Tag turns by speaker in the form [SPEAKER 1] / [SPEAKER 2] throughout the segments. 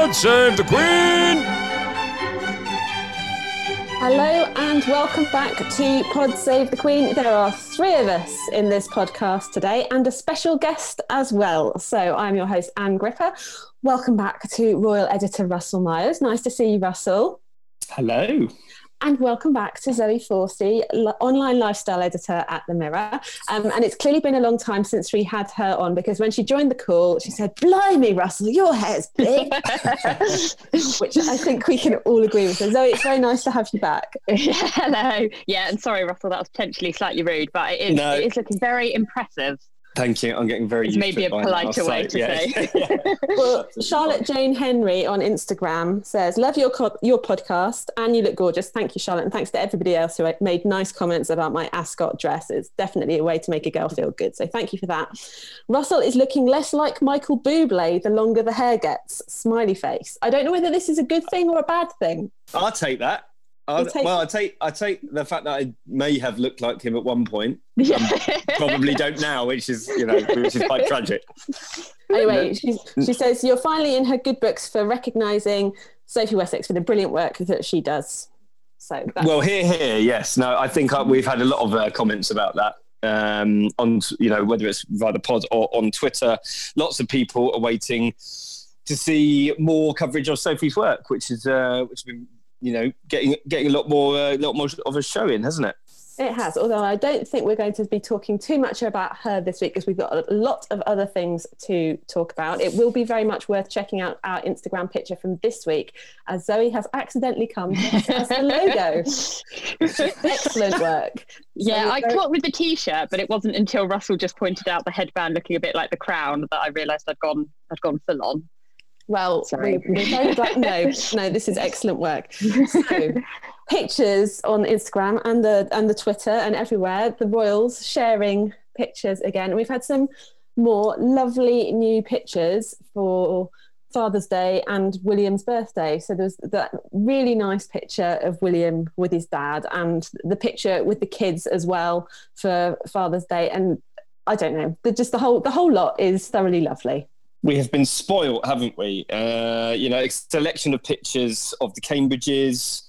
[SPEAKER 1] God save the Queen!
[SPEAKER 2] Hello and welcome back to Pod Save the Queen. There are three of us in this podcast today and a special guest as well. So I'm your host, Ann Gripper. Welcome back to Royal Editor Russell Myers. Nice to see you, Russell.
[SPEAKER 3] Hello.
[SPEAKER 2] And welcome back to Zoe Forsey, online lifestyle editor at The Mirror. Um, and it's clearly been a long time since we had her on because when she joined the call, she said, Blimey, Russell, your hair's big. Which I think we can all agree with. So, Zoe, it's very nice to have you back.
[SPEAKER 4] Hello. Yeah, and sorry, Russell, that was potentially slightly rude, but it is, no. it is looking very impressive.
[SPEAKER 3] Thank you. I'm getting very it's
[SPEAKER 4] maybe a politer way to yeah.
[SPEAKER 2] say. well, Charlotte Jane Henry on Instagram says, "Love your co- your podcast, and you look gorgeous. Thank you, Charlotte, and thanks to everybody else who made nice comments about my ascot dress. It's definitely a way to make a girl feel good. So thank you for that." Russell is looking less like Michael Bublé the longer the hair gets. Smiley face. I don't know whether this is a good thing or a bad thing.
[SPEAKER 3] I'll take that. I, well, I take I take the fact that I may have looked like him at one point. Um, probably don't now, which is you know which is quite tragic.
[SPEAKER 2] Anyway, she she says you're finally in her good books for recognising Sophie Wessex for the brilliant work that she does. So
[SPEAKER 3] well, here, here, yes. No, I think uh, we've had a lot of uh, comments about that um, on you know whether it's via the pod or on Twitter. Lots of people are waiting to see more coverage of Sophie's work, which is uh, which has been you know, getting getting a lot more a uh, lot more of a show in, hasn't it?
[SPEAKER 2] It has, although I don't think we're going to be talking too much about her this week because we've got a lot of other things to talk about. It will be very much worth checking out our Instagram picture from this week, as Zoe has accidentally come as the logo. Excellent work.
[SPEAKER 4] Yeah, so I very... caught with the t-shirt, but it wasn't until Russell just pointed out the headband looking a bit like the crown that I realised I'd gone I'd gone full on.
[SPEAKER 2] Well, we, are very glad. No, no, this is excellent work. So, pictures on Instagram and the and the Twitter and everywhere. The Royals sharing pictures again. We've had some more lovely new pictures for Father's Day and William's birthday. So there's that really nice picture of William with his dad, and the picture with the kids as well for Father's Day. And I don't know, just the whole the whole lot is thoroughly lovely
[SPEAKER 3] we have been spoiled, haven't we? Uh, you know, a selection of pictures of the Cambridges,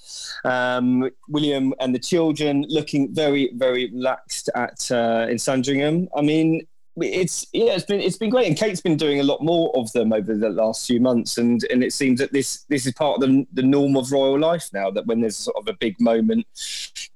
[SPEAKER 3] um, William and the children looking very, very relaxed at uh, in Sandringham. I mean, it's yeah, it's been it's been great, and Kate's been doing a lot more of them over the last few months, and and it seems that this this is part of the, the norm of royal life now. That when there's sort of a big moment,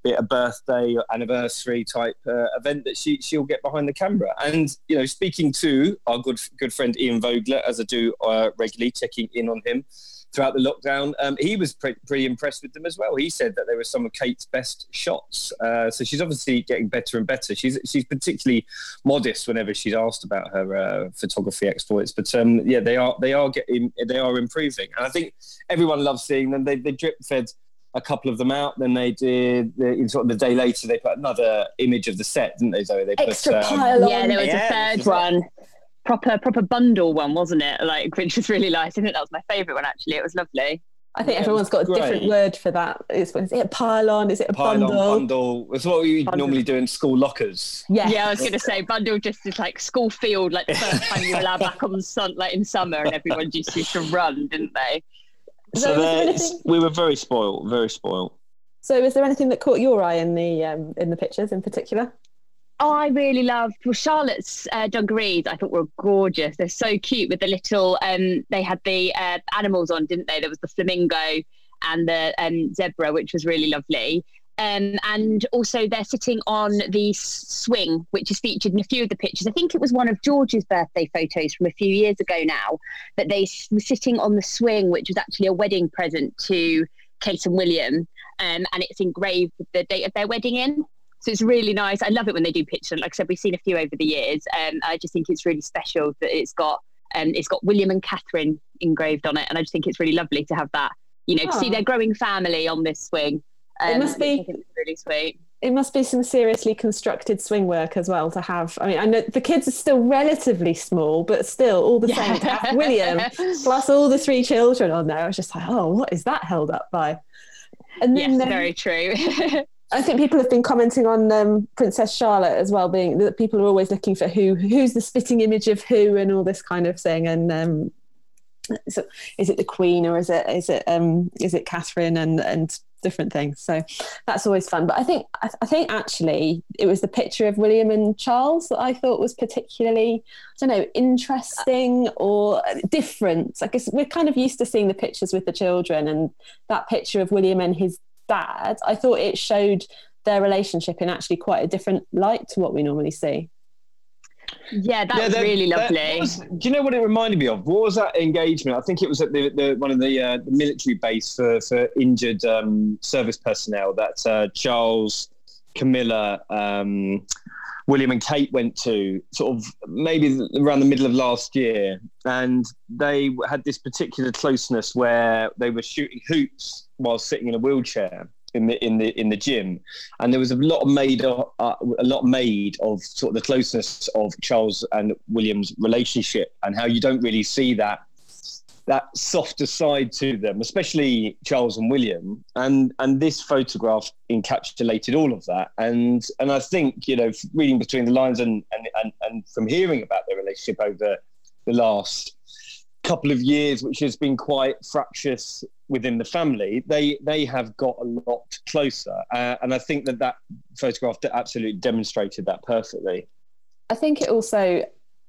[SPEAKER 3] be it a birthday or anniversary type uh, event, that she she'll get behind the camera. And you know, speaking to our good good friend Ian Vogler, as I do uh, regularly, checking in on him throughout the lockdown. Um, he was pre- pretty impressed with them as well. He said that they were some of Kate's best shots. Uh, so she's obviously getting better and better. She's she's particularly modest whenever she's asked about her uh, photography exploits. But um, yeah, they are they are getting they are improving, and I think everyone loves seeing them. They they drip fed a couple of them out. Then they did the, sort of the day later. They put another image of the set, didn't they? Zoe? They
[SPEAKER 2] extra
[SPEAKER 3] put,
[SPEAKER 2] um, pile on.
[SPEAKER 4] Yeah, there was yeah, a third one proper proper bundle one, wasn't it? Like which was really nice. I think that was my favourite one actually. It was lovely.
[SPEAKER 2] I think yeah, everyone's got a great. different word for that. Is, is it a pylon? Is it a pylon, bundle?
[SPEAKER 3] Bundle. It's what we bundle. normally do in school lockers.
[SPEAKER 4] Yeah, yeah. I was going to say bundle just is like school field, like the first time you were allowed back on the sun, like in summer, and everyone just used to run, didn't they?
[SPEAKER 3] So, so we were very spoiled, very spoiled.
[SPEAKER 2] So, is there anything that caught your eye in the um, in the pictures in particular?
[SPEAKER 4] Oh, I really loved well Charlotte's uh, dungarees. I thought were gorgeous. They're so cute with the little. Um, they had the uh, animals on, didn't they? There was the flamingo and the um, zebra, which was really lovely. Um, and also they're sitting on the swing, which is featured in a few of the pictures. I think it was one of George's birthday photos from a few years ago now that they were sitting on the swing, which was actually a wedding present to Kate and William, um, and it's engraved with the date of their wedding in. So it's really nice. I love it when they do pictures. Like I said, we've seen a few over the years. and I just think it's really special that it's got um, it's got William and Catherine engraved on it, and I just think it's really lovely to have that. You know, to see their growing family on this swing.
[SPEAKER 2] Um, it must be
[SPEAKER 4] really sweet.
[SPEAKER 2] It must be some seriously constructed swing work as well to have. I mean, I know the kids are still relatively small, but still, all the yeah. same, to have William plus all the three children on there. I was just like, oh, what is that held up by?
[SPEAKER 4] And then, yes, very true.
[SPEAKER 2] I think people have been commenting on um, Princess Charlotte as well, being that people are always looking for who who's the spitting image of who and all this kind of thing. And um, so is it the Queen or is it is it um, is it Catherine and and different things. So that's always fun. But I think I think actually it was the picture of William and Charles that I thought was particularly I don't know interesting or different. I guess we're kind of used to seeing the pictures with the children, and that picture of William and his dad, I thought it showed their relationship in actually quite a different light to what we normally see.
[SPEAKER 4] Yeah, that yeah, was really lovely. Was,
[SPEAKER 3] do you know what it reminded me of? What was that engagement? I think it was at the, the one of the, uh, the military base for, for injured um, service personnel that uh, Charles, Camilla, um, William, and Kate went to, sort of maybe around the middle of last year, and they had this particular closeness where they were shooting hoops while sitting in a wheelchair in the in the in the gym, and there was a lot made of, uh, a lot made of sort of the closeness of Charles and William's relationship, and how you don't really see that that softer side to them, especially Charles and William, and and this photograph encapsulated all of that, and and I think you know reading between the lines and and and, and from hearing about their relationship over the last couple of years, which has been quite fractious within the family, they they have got a lot closer, uh, and I think that that photograph absolutely demonstrated that perfectly.
[SPEAKER 2] I think it also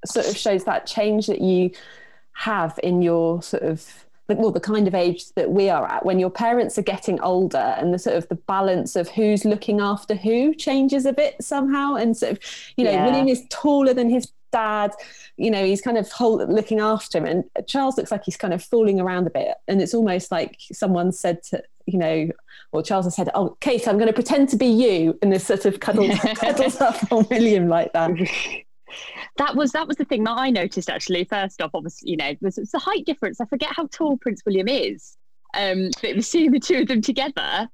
[SPEAKER 2] sort of shows that change that you have in your sort of well the kind of age that we are at when your parents are getting older and the sort of the balance of who's looking after who changes a bit somehow and sort of you know yeah. william is taller than his dad you know he's kind of hold, looking after him and charles looks like he's kind of fooling around a bit and it's almost like someone said to you know or charles has said oh kate i'm going to pretend to be you and this sort of cuddles, cuddles up on william like that
[SPEAKER 4] that was that was the thing that I noticed actually. First off, obviously, you know, was it's a height difference. I forget how tall Prince William is. Um, but seeing the two of them together,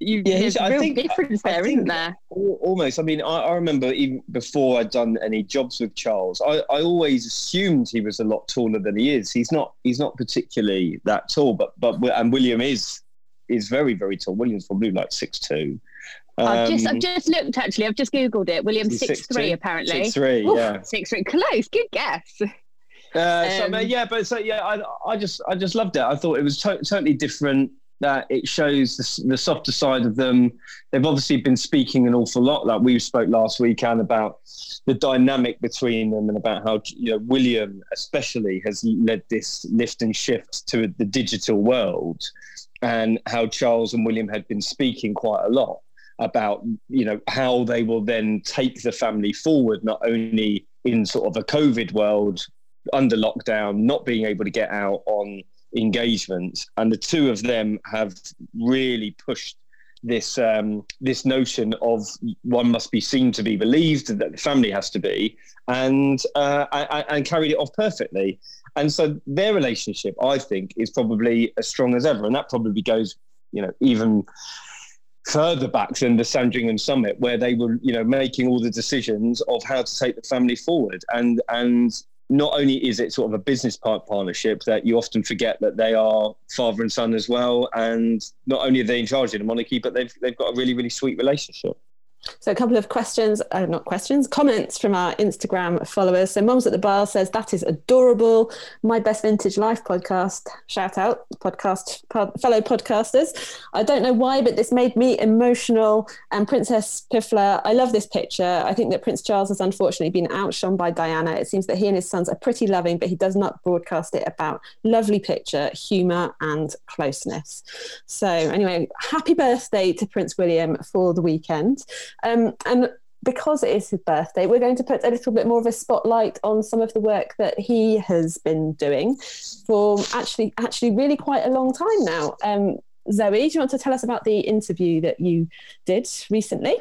[SPEAKER 4] you, yeah, there's a real think, difference there, isn't there?
[SPEAKER 3] Almost. I mean, I, I, remember even before I'd done any jobs with Charles, I, I always assumed he was a lot taller than he is. He's not. He's not particularly that tall, but but and William is is very very tall. William's probably like six two.
[SPEAKER 4] Um, I've just I've um, just looked actually. I've just googled it. William six three apparently.
[SPEAKER 3] Six three, Ooh, yeah.
[SPEAKER 4] Six three. Close. Good guess.
[SPEAKER 3] Uh, so, um, yeah, but so yeah, I, I just I just loved it. I thought it was to- totally different that it shows the, the, softer side of them. They've obviously been speaking an awful lot, like we spoke last weekend about the dynamic between them and about how you know William especially has led this lift and shift to the digital world, and how Charles and William had been speaking quite a lot about you know how they will then take the family forward, not only in sort of a COVID world under lockdown, not being able to get out on engagement, and the two of them have really pushed this um, this notion of one must be seen to be believed, that the family has to be, and uh, I, and carried it off perfectly. And so their relationship, I think, is probably as strong as ever, and that probably goes, you know, even further back than the Sandringham summit, where they were, you know, making all the decisions of how to take the family forward, and and not only is it sort of a business partnership that you often forget that they are father and son as well, and not only are they in charge of the monarchy, but they've they've got a really really sweet relationship.
[SPEAKER 2] So a couple of questions, uh, not questions, comments from our Instagram followers. So Mums at the Bar says that is adorable. My best vintage life podcast. Shout out podcast pod, fellow podcasters. I don't know why, but this made me emotional. And Princess Piffler, I love this picture. I think that Prince Charles has unfortunately been outshone by Diana. It seems that he and his sons are pretty loving, but he does not broadcast it about lovely picture, humour, and closeness. So anyway, happy birthday to Prince William for the weekend. Um, and because it is his birthday, we're going to put a little bit more of a spotlight on some of the work that he has been doing for actually, actually, really quite a long time now. Um, Zoe, do you want to tell us about the interview that you did recently?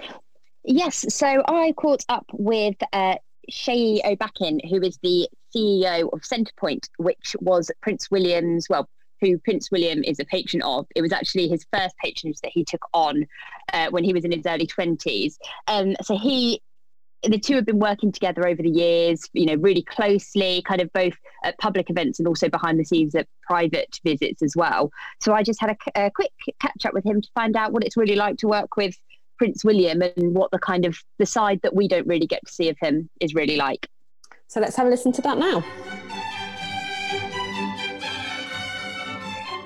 [SPEAKER 4] Yes. So I caught up with uh, Seyi Obakin, who is the CEO of Centrepoint, which was Prince William's, well, who Prince William is a patron of. It was actually his first patronage that he took on uh, when he was in his early 20s. Um, so he the two have been working together over the years, you know, really closely, kind of both at public events and also behind the scenes at private visits as well. So I just had a, a quick catch up with him to find out what it's really like to work with Prince William and what the kind of the side that we don't really get to see of him is really like.
[SPEAKER 2] So let's have a listen to that now.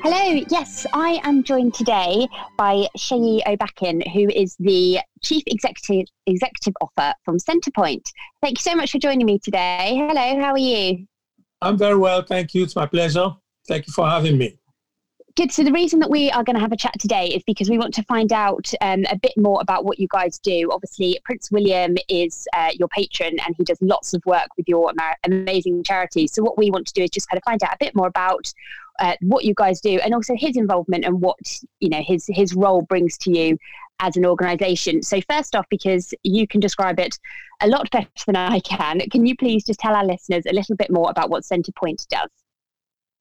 [SPEAKER 4] Hello, yes, I am joined today by Seyi Obakin, who is the Chief Executive Executive Officer from Centrepoint. Thank you so much for joining me today. Hello, how are you?
[SPEAKER 5] I'm very well, thank you. It's my pleasure. Thank you for having me.
[SPEAKER 4] Good. So the reason that we are going to have a chat today is because we want to find out um, a bit more about what you guys do. Obviously, Prince William is uh, your patron, and he does lots of work with your amazing charity. So what we want to do is just kind of find out a bit more about what you guys do, and also his involvement and what you know his his role brings to you as an organisation. So first off, because you can describe it a lot better than I can, can you please just tell our listeners a little bit more about what Centrepoint does?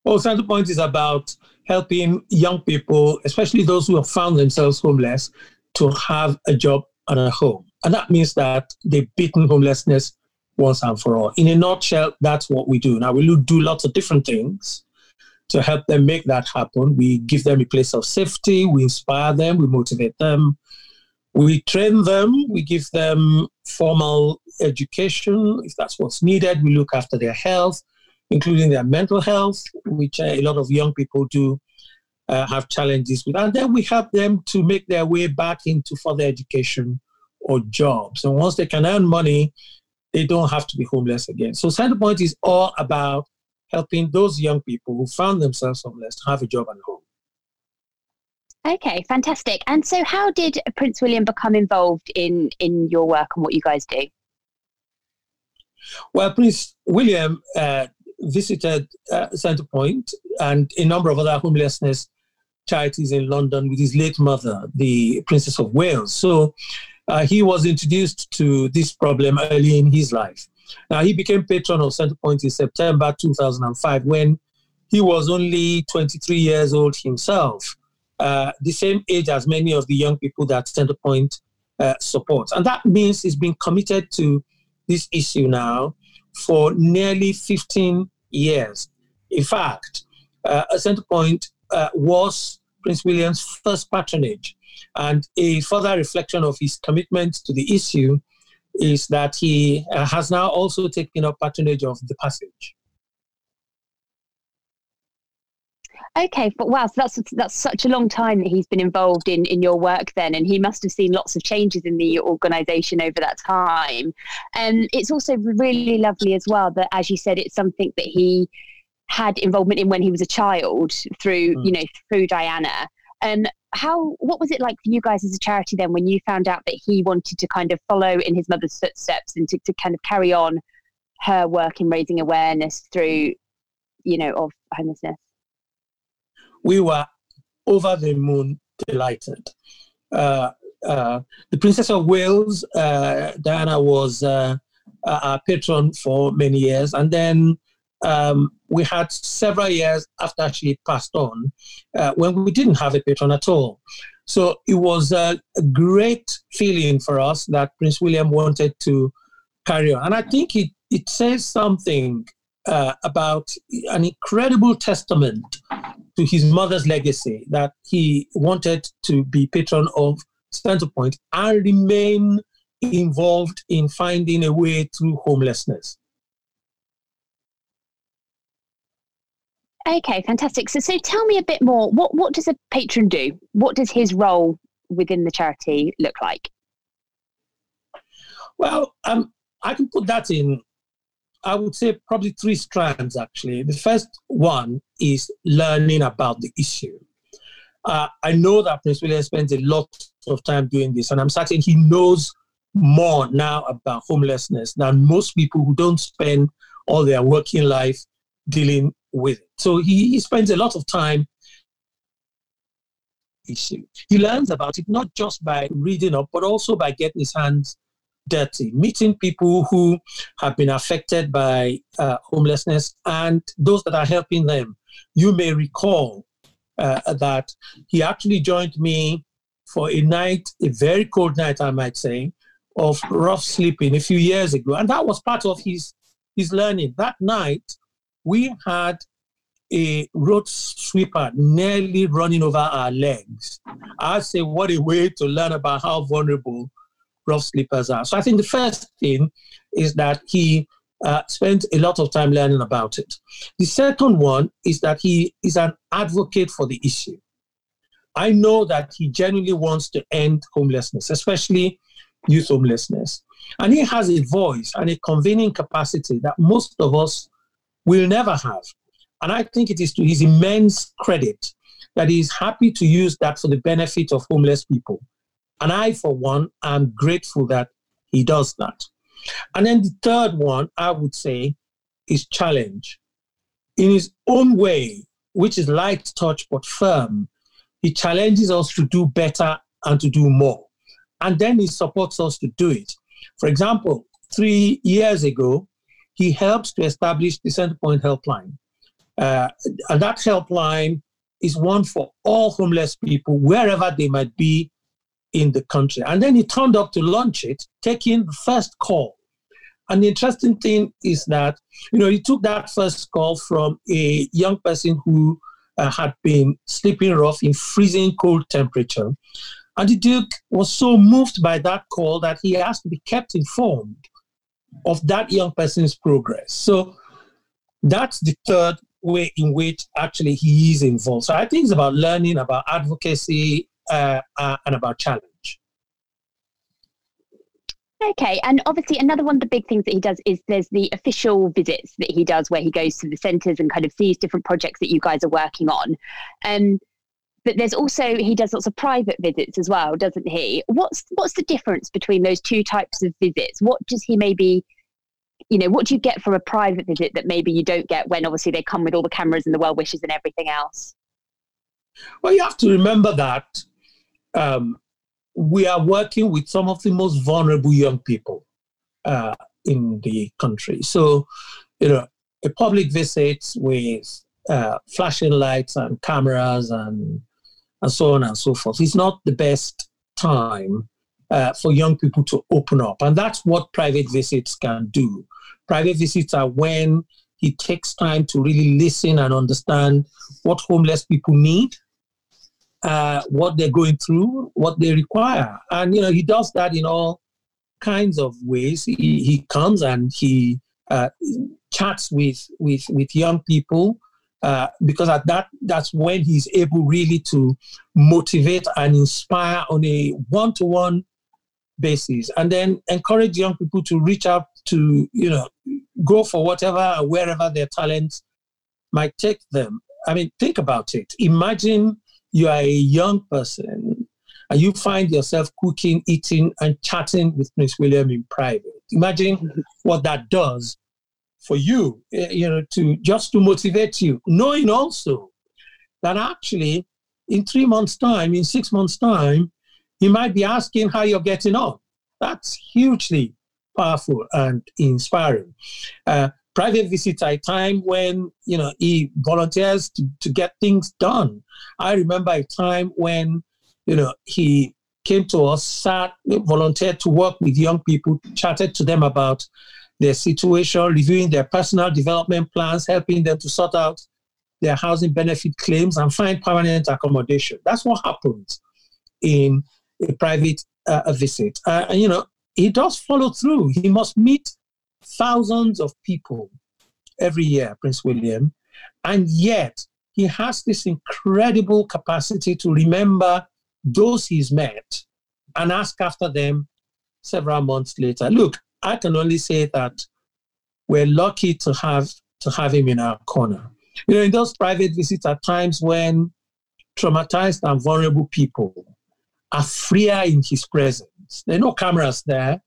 [SPEAKER 5] Well, Centrepoint is about helping young people, especially those who have found themselves homeless, to have a job and a home. And that means that they've beaten homelessness once and for all. In a nutshell, that's what we do. Now, we do lots of different things to help them make that happen. We give them a place of safety, we inspire them, we motivate them, we train them, we give them formal education if that's what's needed, we look after their health including their mental health, which a lot of young people do uh, have challenges with. And then we help them to make their way back into further education or jobs. And once they can earn money, they don't have to be homeless again. So Centrepoint is all about helping those young people who found themselves homeless to have a job and home.
[SPEAKER 4] Okay, fantastic. And so, how did Prince William become involved in in your work and what you guys do?
[SPEAKER 5] Well, Prince William uh, visited uh, Centrepoint and a number of other homelessness charities in London with his late mother, the Princess of Wales. So uh, he was introduced to this problem early in his life. Now, he became patron of Centrepoint in September 2005 when he was only 23 years old himself, uh, the same age as many of the young people that Centrepoint uh, supports. And that means he's been committed to this issue now for nearly 15 years. In fact, uh, a Centrepoint uh, was Prince William's first patronage. And a further reflection of his commitment to the issue is that he uh, has now also taken up patronage of the passage.
[SPEAKER 4] Okay, but wow, so that's that's such a long time that he's been involved in in your work then, and he must have seen lots of changes in the organisation over that time. And um, it's also really lovely as well that, as you said, it's something that he had involvement in when he was a child through mm. you know through Diana. And how what was it like for you guys as a charity then when you found out that he wanted to kind of follow in his mother's footsteps and to, to kind of carry on her work in raising awareness through you know of homelessness?
[SPEAKER 5] we were over the moon delighted. Uh, uh, the Princess of Wales, uh, Diana, was uh, our patron for many years. And then um, we had several years after she passed on uh, when we didn't have a patron at all. So it was a great feeling for us that Prince William wanted to carry on. And I think it, it says something uh, about an incredible testament to his mother's legacy that he wanted to be patron of Centrepoint and remain involved in finding a way through homelessness.
[SPEAKER 4] Okay, fantastic. So, so tell me a bit more. What what does a patron do? What does his role within the charity look like?
[SPEAKER 5] Well, um, I can put that in I would say probably three strands actually. The first one is learning about the issue. Uh, I know that Prince William spends a lot of time doing this, and I'm certain he knows more now about homelessness than most people who don't spend all their working life dealing with it. So he, he spends a lot of time. He learns about it not just by reading up, but also by getting his hands dirty, meeting people who have been affected by uh, homelessness and those that are helping them. You may recall uh, that he actually joined me for a night, a very cold night, I might say, of rough sleeping a few years ago. And that was part of his, his learning. That night, we had a road sweeper nearly running over our legs. I say, what a way to learn about how vulnerable rough sleepers are. So I think the first thing is that he uh, spent a lot of time learning about it. The second one is that he is an advocate for the issue. I know that he genuinely wants to end homelessness, especially youth homelessness. And he has a voice and a convening capacity that most of us will never have. And I think it is to his immense credit that he is happy to use that for the benefit of homeless people. And I, for one, am grateful that he does that. And then the third one, I would say, is challenge. In his own way, which is light touch but firm, he challenges us to do better and to do more. And then he supports us to do it. For example, three years ago, he helps to establish the Centrepoint Helpline. Uh, and that helpline is one for all homeless people, wherever they might be in the country. And then he turned up to launch it, taking the first call. And the interesting thing is that, you know, he took that first call from a young person who uh, had been sleeping rough in freezing cold temperature. And the Duke was so moved by that call that he asked to be kept informed of that young person's progress. So that's the third way in which actually he is involved. So I think it's about learning, about advocacy, uh, uh, and about challenge.
[SPEAKER 4] Okay, and obviously another one of the big things that he does is there's the official visits that he does where he goes to the centres and kind of sees different projects that you guys are working on. Um, but there's also he does lots of private visits as well, doesn't he? What's what's the difference between those two types of visits? What does he maybe you know, what do you get from a private visit that maybe you don't get when obviously they come with all the cameras and the well wishes and everything else?
[SPEAKER 5] Well, you have to remember that um, we are working with some of the most vulnerable young people uh, in the country. So, you know, a public visit with uh, flashing lights and cameras and and so on and so forth It's not the best time uh, for young people to open up, and that's what private visits can do. Private visits are when he takes time to really listen and understand what homeless people need uh, what they're going through, what they require. And, you know, he does that in all kinds of ways. He, he comes and he uh, chats with, with, with young people uh, because at that, that's when he's able really to motivate and inspire on a one-to-one basis and then encourage young people to reach out to, you know, go for whatever, wherever their talents might take them. I mean, think about it. Imagine you are a young person and you find yourself cooking, eating, and chatting with Prince William in private. Imagine what that does for you, eh, you know, to just to motivate you, knowing also that actually in three months' time, in six months' time, he might be asking how you're getting on. That's hugely powerful and inspiring. Uh, private visits at a time when you know he volunteers to, to get things done. I remember a time when you know he came to us, sat, volunteered to work with young people, chatted to them about their situation, reviewing their personal development plans, helping them to sort out their housing benefit claims and find permanent accommodation. That's what happens in a private uh, visit. Uh, and, you know, he does follow through. He must meet thousands of people every year, Prince William, and yet he has this incredible capacity to remember those he's met and ask after them several months later. Look, I can only say that we're lucky to have to have him in our corner. You know, in those private visits at times when traumatized and vulnerable people are freer in his presence. There are no cameras there,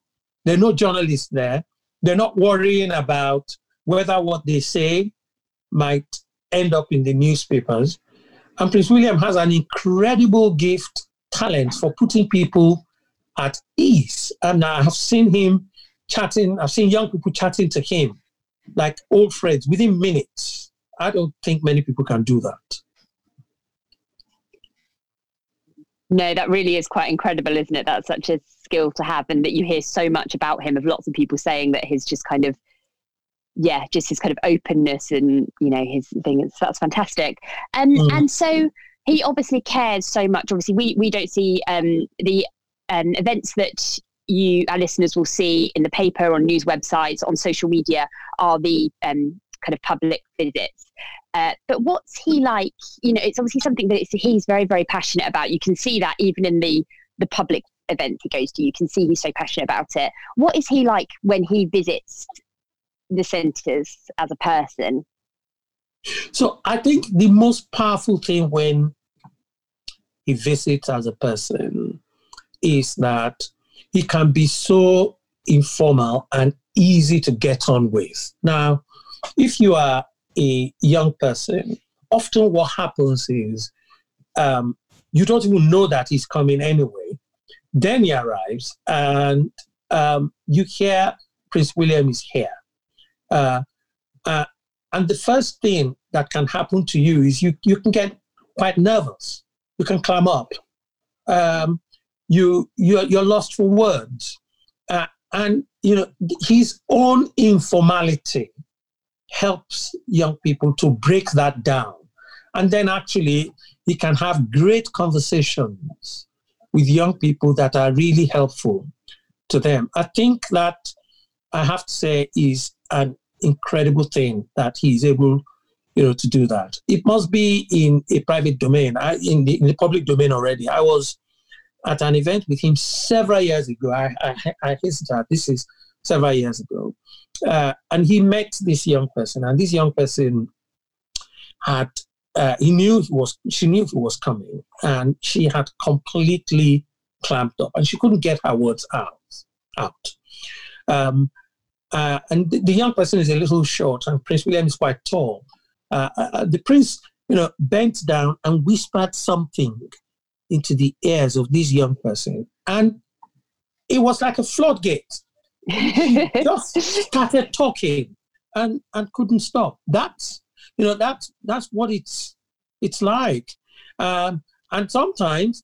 [SPEAKER 5] there are no journalists there, they're not worrying about whether what they say might end up in the newspapers. And Prince William has an incredible gift, talent for putting people at ease. And I have seen him chatting, I've seen young people chatting to him like old friends within minutes. I don't think many people can do that.
[SPEAKER 4] No, that really is quite incredible, isn't it? That's such a skill to have, and that you hear so much about him of lots of people saying that his just kind of, yeah, just his kind of openness and you know his thing. That's fantastic. Um, mm. And so he obviously cares so much. Obviously, we we don't see um, the um, events that you, our listeners, will see in the paper, on news websites, on social media, are the um, kind of public visits. Uh, but what's he like? You know, it's obviously something that he's very, very passionate about. You can see that even in the the public events he goes to. You can see he's so passionate about it. What is he like when he visits the centres as a person?
[SPEAKER 5] So I think the most powerful thing when he visits as a person is that he can be so informal and easy to get on with. Now, if you are a young person, often what happens is um, you don't even know that he's coming anyway. Then he arrives, and um, you hear Prince William is here. Uh, uh, and the first thing that can happen to you is you, you can get quite nervous. You can climb up. Um, you, you're, you're lost for words. Uh, and, you know, his own informality helps young people to break that down. And then actually, he can have great conversations with young people that are really helpful to them. I think that I have to say is an incredible thing that he's able, you know, to do that. It must be in a private domain. I, in, the, in the public domain already. I was at an event with him several years ago. I, I, I this is several years ago. Uh, and he met this young person, and this young person had uh, he knew he was she knew he was coming, and she had completely clamped up, and she couldn't get her words out. Out. Um, uh, and the, the, young person is a little short, and Prince William is quite tall. Uh, uh, uh, the prince, you know, bent down and whispered something into the ears of this young person, and it was like a floodgate. he just started talking and and couldn't stop. That's you know that's that's what it's it's like um, and sometimes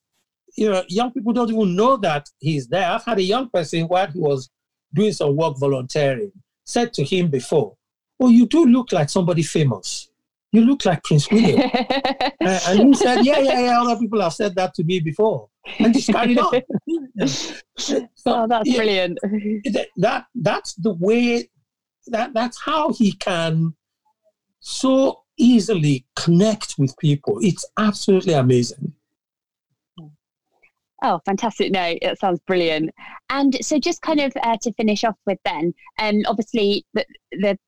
[SPEAKER 5] you know young people don't even know that he's there i've had a young person while he was doing some work volunteering said to him before oh you do look like somebody famous you look like prince william uh, and he said yeah yeah yeah other people have said that to me before and just carried on
[SPEAKER 4] so, oh that's yeah, brilliant
[SPEAKER 5] that that's the way that that's how he can so easily connect with people. It's absolutely amazing.
[SPEAKER 4] Oh, fantastic. No, it sounds brilliant. And so, just kind of uh, to finish off with, then, um, obviously, the, the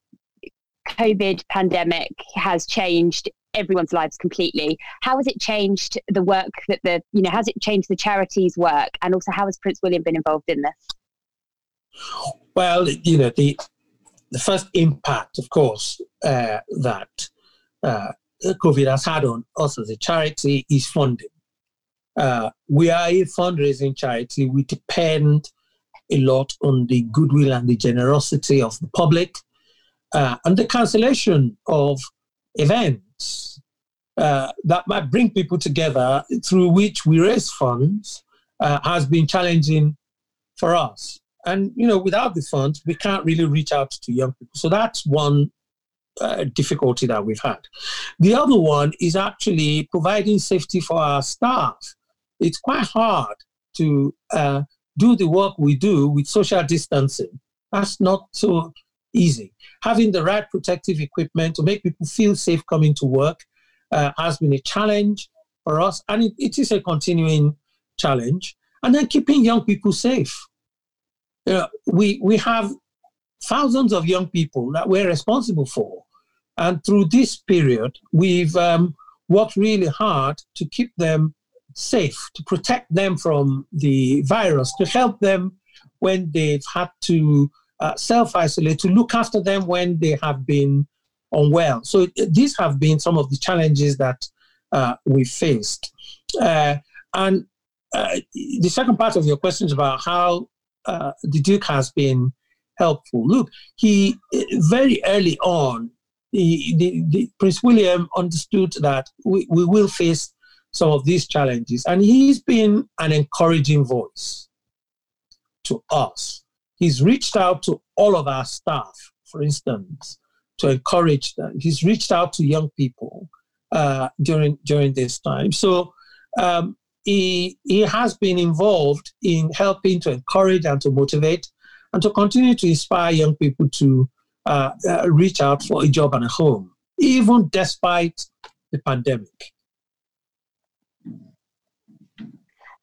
[SPEAKER 4] COVID pandemic has changed everyone's lives completely. How has it changed the work that the, you know, has it changed the charities' work? And also, how has Prince William been involved in this?
[SPEAKER 5] Well, you know, the, the first impact, of course, uh, that uh, COVID has had on us as a charity is funding. Uh, we are a fundraising charity. We depend a lot on the goodwill and the generosity of the public uh, and the cancellation of events uh, that might bring people together through which we raise funds uh, has been challenging for us. And you know, without the funds, we can't really reach out to young people. So that's one uh, difficulty that we've had. The other one is actually providing safety for our staff. It's quite hard to uh, do the work we do with social distancing. That's not so easy. Having the right protective equipment to make people feel safe coming to work uh, has been a challenge for us, and it, it is a continuing challenge. And then keeping young people safe. You know, we we have thousands of young people that we're responsible for, and through this period, we've um, worked really hard to keep them safe, to protect them from the virus, to help them when they've had to uh, self isolate, to look after them when they have been unwell. So these have been some of the challenges that uh, we faced. Uh, and uh, the second part of your question is about how uh, the Duke has been helpful. Look, he very early on, the, the, the Prince William understood that we, we will face some of these challenges, and he's been an encouraging voice to us. He's reached out to all of our staff, for instance, to encourage them. He's reached out to young people uh, during during this time. So um, he, he has been involved in helping to encourage and to motivate and to continue to inspire young people to uh, uh, reach out for a job and a home, even despite the pandemic.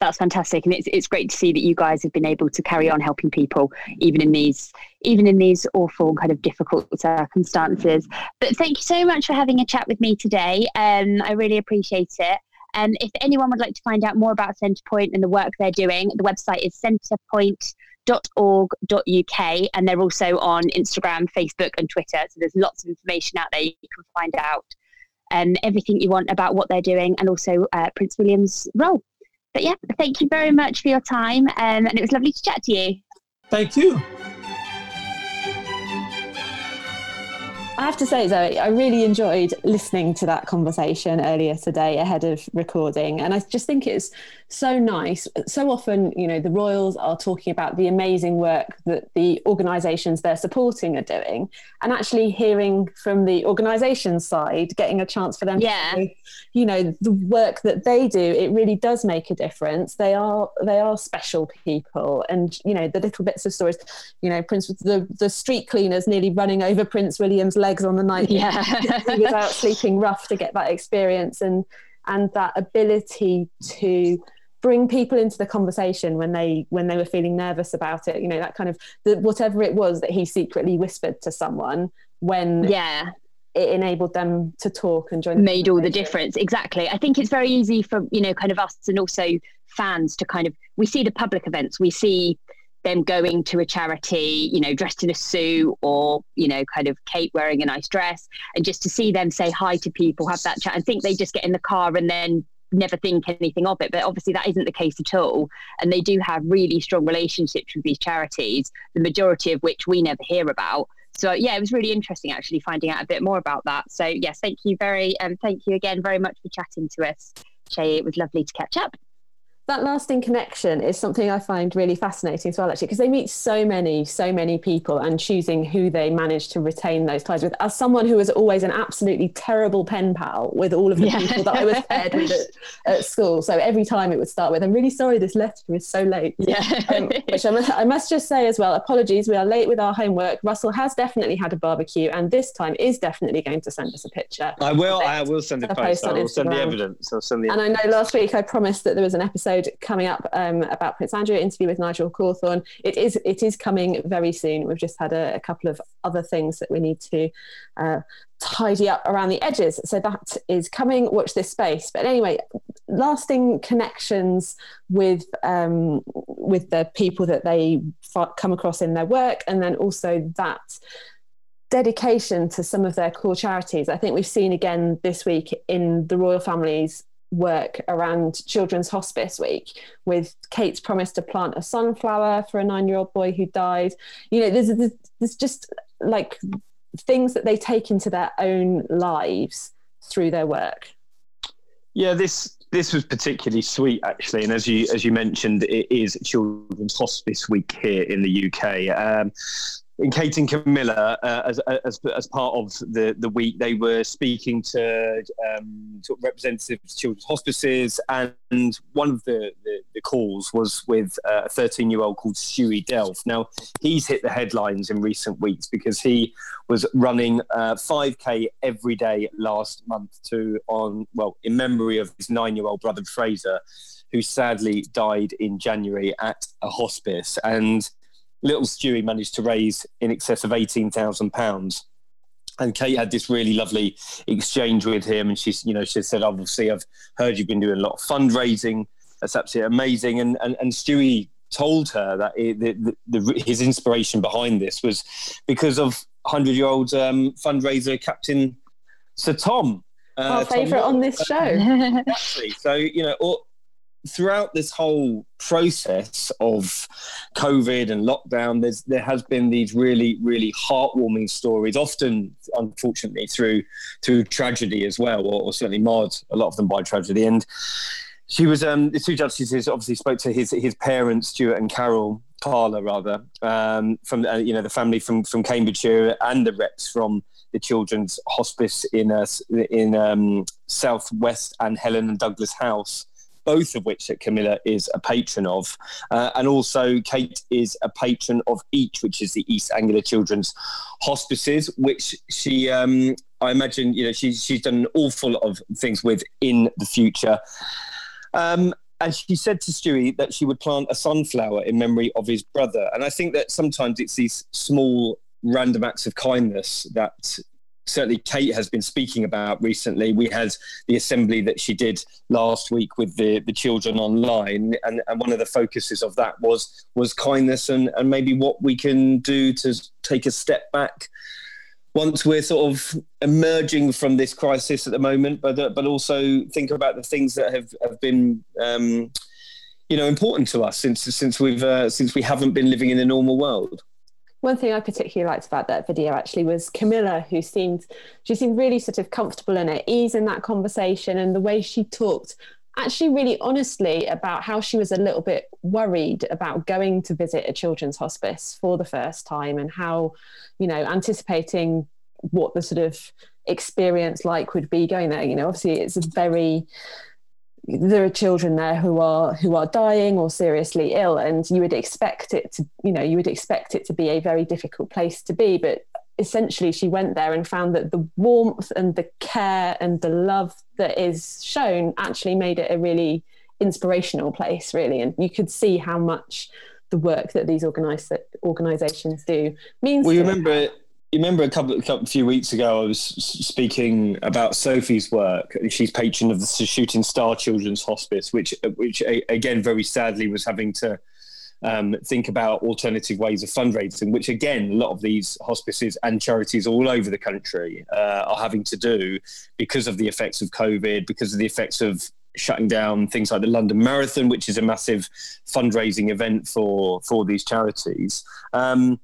[SPEAKER 4] That's fantastic. And it's, it's great to see that you guys have been able to carry on helping people even in these even in these awful kind of difficult circumstances. But thank you so much for having a chat with me today. Um, i really appreciate it. And um, if anyone would like to find out more about centrepoint and the work they're doing the website is centrepoint.org.uk and they're also on instagram facebook and twitter. So there's lots of information out there you can find out um, everything you want about what they're doing and also uh, prince william's role but yeah, thank you very much for your time. Um, and it was lovely to chat to you.
[SPEAKER 5] Thank you.
[SPEAKER 2] I have to say, Zoe, I really enjoyed listening to that conversation earlier today ahead of recording. And I just think it's so nice. So often, you know, the Royals are talking about the amazing work that the organisations they're supporting are doing. And actually hearing from the organisation side, getting a chance for them
[SPEAKER 4] yeah.
[SPEAKER 2] to, you know, the work that they do, it really does make a difference. They are they are special people. And, you know, the little bits of stories, you know, Prince the the street cleaners nearly running over Prince William's legs on the night.
[SPEAKER 4] Yeah.
[SPEAKER 2] without sleeping rough to get that experience and and that ability to bring people into the conversation when they when they were feeling nervous about it you know that kind of the, whatever it was that he secretly whispered to someone when
[SPEAKER 4] yeah.
[SPEAKER 2] it enabled them to talk and join
[SPEAKER 4] made all the difference. Exactly. I think it's very easy for you know kind of us and also fans to kind of we see the public events we see them going to a charity, you know, dressed in a suit or, you know, kind of Kate wearing a nice dress, and just to see them say hi to people, have that chat, and think they just get in the car and then never think anything of it. But obviously, that isn't the case at all. And they do have really strong relationships with these charities, the majority of which we never hear about. So yeah, it was really interesting actually finding out a bit more about that. So yes, thank you very um, thank you again very much for chatting to us, Seyi. It was lovely to catch up
[SPEAKER 2] that lasting connection is something I find really fascinating as well, actually, because they meet so many, so many people and choosing who they manage to retain those ties with. As someone who was always an absolutely terrible pen pal with all of the yeah. people that I was paired with at, at, school. So every time it would start with, I'm really sorry this letter is so late.
[SPEAKER 4] Yeah.
[SPEAKER 2] Um, which I must, I must just say as well, apologies, we are late with our homework. Russell has definitely had a barbecue and this time is definitely going to send us a picture.
[SPEAKER 3] I will, I will send a post. I will send the evidence. I'll send the
[SPEAKER 2] And I know last week I promised that there was an episode episode coming up um, about Prince Andrew, interview with Nigel Cawthorne. It is it is coming very soon. We've just had a, a couple of other things that we need to uh, tidy up around the edges. So that is coming. Watch this space. But anyway, lasting connections with um, with the people that they come across in their work, and then also that dedication to some of their core charities. I think we've seen again this week in the royal families work around Children's Hospice Week with Kate's promise to plant a sunflower for a nine year old boy who died. You know, there's, there's just like things that they take into their own lives through their work.
[SPEAKER 3] Yeah, this this was particularly sweet actually, and as you as you mentioned, it is Children's Hospice Week here in the UK. Um, and Kate and Camilla, uh, as, as, as part of the, the week, they were speaking to um, of representatives of children's hospices, and one of the, the, the calls was with a 13 year old called Stewie Delph. Now, he's hit the headlines in recent weeks because he was running uh, 5K every day last month to on well in memory of his nine year old brother Fraser, who sadly died in January at a hospice, and little Stewie managed to raise in excess of eighteen thousand pounds. And Kate had this really lovely exchange with him, and she's, you know, she said, "Obviously, I've heard you've been doing a lot of fundraising. That's absolutely amazing." And and, and Stewie told her that it, the, the, his inspiration behind this was because of hundred-year-old um, fundraiser Captain Sir Tom.
[SPEAKER 2] Uh, Our favourite on this show.
[SPEAKER 3] exactly. So you know, all, throughout this whole process of COVID and lockdown, there's there has been these really, really heartwarming stories, often unfortunately through through tragedy as well, or, or certainly marred a lot of them by tragedy. And she was um, the two justices obviously spoke to his his parents, Stuart and Carol Carla, rather um, from uh, you know the family from from Cambridgeshire and the reps from the Children's Hospice in uh, in um, Southwest and Helen and Douglas House both of which that Camilla is a patron of. Uh, and also, Kate is a patron of EACH, which is the East Anglia Children's Hospices, which she, um, I imagine, you know, she's, she's done an awful lot of things with in the future. Um, and she said to Stewie that she would plant a sunflower in memory of his brother. And I think that sometimes it's these small random acts of kindness that certainly Kate has been speaking about recently. We had the assembly that she did last week with the, the children online, and, and one of the focuses of that was was kindness and, and maybe what we can do to take a step back once we're sort of emerging from this crisis at the moment, but uh, but also think about the things that have have been. Um, you know, important to us since since we've uh, since we haven't been living in a normal world.
[SPEAKER 2] One thing I particularly liked about that video actually was Camilla, who seemed she seemed really sort of comfortable and at ease in that conversation, and the way she talked actually really honestly about how she was a little bit worried about going to visit a children's hospice for the first time and how, you know, anticipating what the sort of experience like would be going there. You know, obviously it's a very there are children there who are who are dying or seriously ill and you would expect it to you know you would expect it to be a very difficult place to be. But essentially she went there and found that the warmth and the care and the love that is shown actually made it a really inspirational place really. And you could see how much the work that these organize, organizations do means
[SPEAKER 3] well you remember you remember a couple, a couple few weeks ago, I was speaking about Sophie's work. She's patron of the Shooting Star Children's Hospice, which, which again, very sadly, was having to um, think about alternative ways of fundraising, which again, a lot of these hospices and charities all over the country uh, are having to do because of the effects of COVID, because of the effects of shutting down things like the London Marathon, which is a massive fundraising event for for these charities. Um,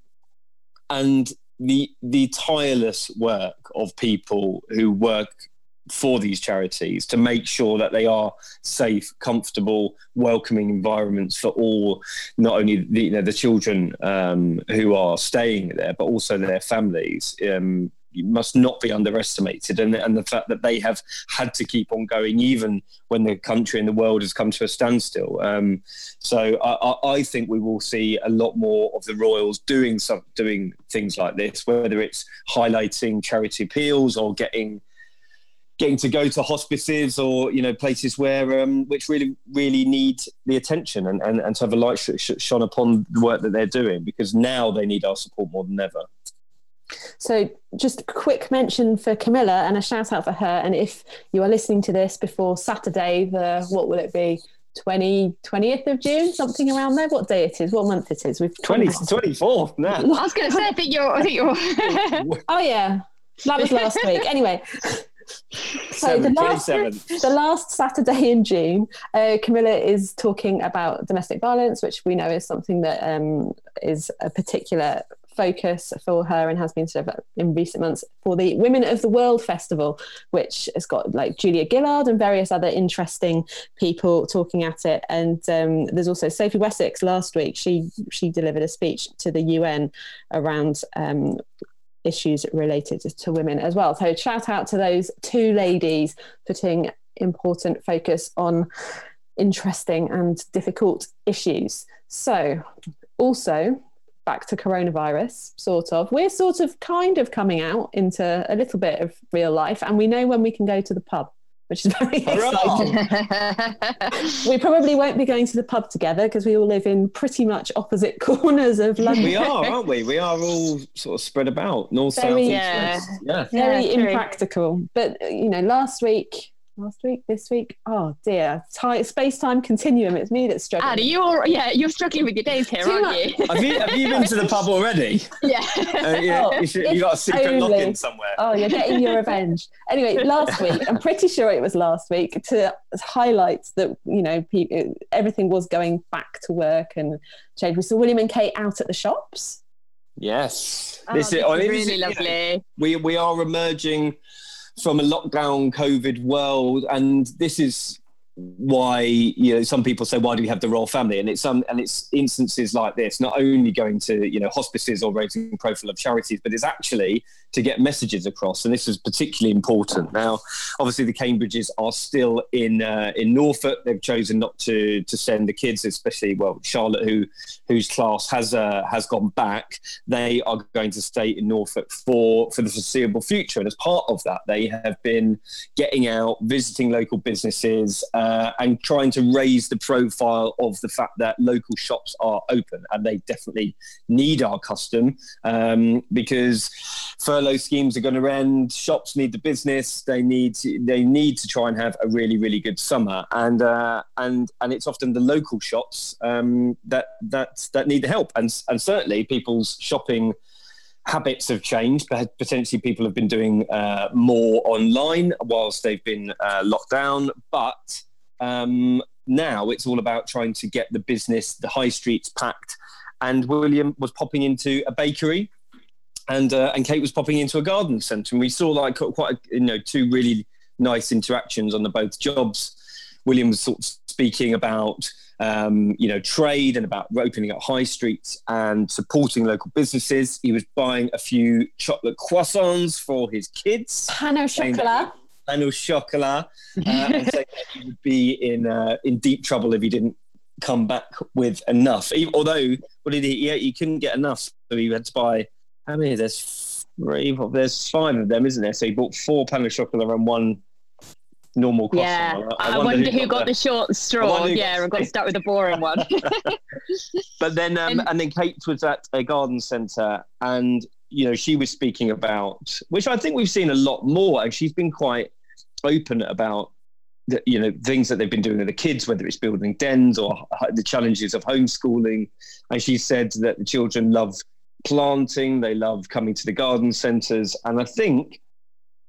[SPEAKER 3] and the the tireless work of people who work for these charities to make sure that they are safe, comfortable, welcoming environments for all, not only the, you know, the children um, who are staying there, but also their families. Um, must not be underestimated, and, and the fact that they have had to keep on going even when the country and the world has come to a standstill. Um, so I, I, think we will see a lot more of the Royals doing some doing things like this, whether it's highlighting charity appeals or getting getting to go to hospices or you know places where um, which really really need the attention and, and, and to have a light sh- sh- shone upon the work that they're doing because now they need our support more than ever.
[SPEAKER 2] So, just a quick mention for Camilla and a shout out for her. And if you are listening to this before Saturday, the what will it be? 20, 20th of June, something around there. What day it is? What month it is?
[SPEAKER 3] We've 20, 24th. No. I
[SPEAKER 4] was going to say, I think you're. I think you're.
[SPEAKER 2] oh yeah, that was last week. Anyway, so the last, the last Saturday in June, uh, Camilla is talking about domestic violence, which we know is something that um, is a particular focus for her and has been sort of in recent months for the Women of the World Festival, which has got like Julia Gillard and various other interesting people talking at it. And um, there's also Sophie Wessex last week. She she delivered a speech to the UN around. Um, issues related to women as well. So shout out to those two ladies putting important focus on interesting and difficult issues. So also back to coronavirus, sort of. We're sort of kind of coming out into a little bit of real life, and we know when we can go to the pub, which is very exciting. we probably won't be going to the pub together because we all live in pretty much opposite corners of London.
[SPEAKER 3] We are, aren't we? We are all sort of spread about north,
[SPEAKER 2] very,
[SPEAKER 3] south,
[SPEAKER 4] yeah.
[SPEAKER 3] east, Yeah.
[SPEAKER 2] Very yeah, impractical. But, you know, last week last week, this week. Oh dear, Time, space time continuum. It's me that's struggling.
[SPEAKER 4] Anna, you're yeah, you're struggling with your days here, aren't much.
[SPEAKER 3] you? have you? Have you been to the pub already?
[SPEAKER 4] Yeah.
[SPEAKER 3] Uh, yeah oh, you, should, you got a secret lock-in somewhere.
[SPEAKER 2] Oh, you're getting your revenge. Anyway, last week, I'm pretty sure it was last week to highlight that you know people, everything was going back to work and change. We saw William and Kate out at the shops.
[SPEAKER 3] Yes,
[SPEAKER 4] oh, this, is, oh, really lovely.
[SPEAKER 3] You know, we we are emerging from a lockdown COVID world, and this is why you know some people say why do we have the royal family? And it's some and it's instances like this not only going to you know hospices or raising profile of charities but it's actually to get messages across. And this is particularly important. Now obviously the cambridges are still in uh, in norfolk. They've chosen not to to send the kids especially well charlotte who whose class has uh, has gone back. They are going to stay in norfolk for for the foreseeable future. And as part of that they have been getting out visiting local businesses uh, uh, and trying to raise the profile of the fact that local shops are open and they definitely need our custom um, because furlough schemes are going to end. Shops need the business. They need to, they need to try and have a really really good summer and uh, and and it's often the local shops um, that that that need the help and and certainly people's shopping habits have changed. Potentially, people have been doing uh, more online whilst they've been uh, locked down. But um, now it's all about trying to get the business, the high streets packed. And William was popping into a bakery, and uh, and Kate was popping into a garden centre, and we saw like quite a, you know two really nice interactions on the both jobs. William was sort of speaking about um, you know trade and about opening up high streets and supporting local businesses. He was buying a few chocolate croissants for his kids.
[SPEAKER 2] Pain au chocolat
[SPEAKER 3] pain au chocolat, uh, and say that he would be in uh, in deep trouble if he didn't come back with enough. He, although, what did he? Yeah, he couldn't get enough, so he had to buy. How many? There's three. There's five of them, isn't there? So he bought four pain au chocolat and one normal croissant.
[SPEAKER 4] Yeah, I, I, I wonder, who, who got, the, the, short straw. Yeah, and got stuck with the boring one.
[SPEAKER 3] but then, um, and, and then Kate was at a garden centre, and you know she was speaking about, which I think we've seen a lot more, and she's been quite open about the, you know things that they've been doing with the kids, whether it's building dens or the challenges of homeschooling. And she said that the children love planting, they love coming to the garden centres, and I think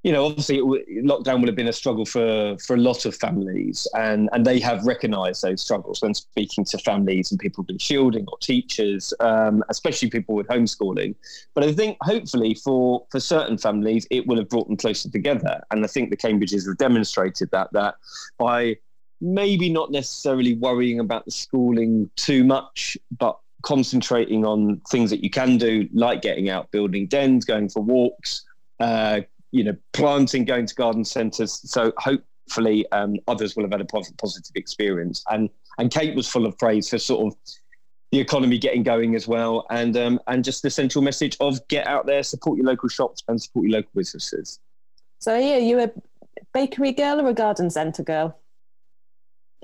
[SPEAKER 3] you know, obviously, lockdown would have been a struggle for for a lot of families, and and they have recognised those struggles when speaking to families and people been shielding or teachers, um, especially people with homeschooling. But I think hopefully for for certain families, it will have brought them closer together, and I think the Cambridges have demonstrated that that by maybe not necessarily worrying about the schooling too much, but concentrating on things that you can do, like getting out, building dens, going for walks. Uh, you know, planting, going to garden centres. So hopefully um, others will have had a positive experience. And and Kate was full of praise for sort of the economy getting going as well, and um, and just the central message of get out there, support your local shops, and support your local businesses.
[SPEAKER 2] So, yeah, you a bakery girl or a garden centre girl?